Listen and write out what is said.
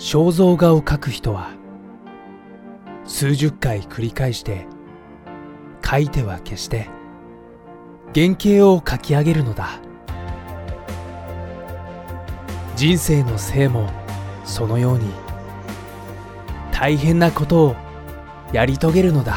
肖像画を描く人は数十回繰り返して描いては消して原型を描き上げるのだ。人生のせいもそのように大変なことをやり遂げるのだ。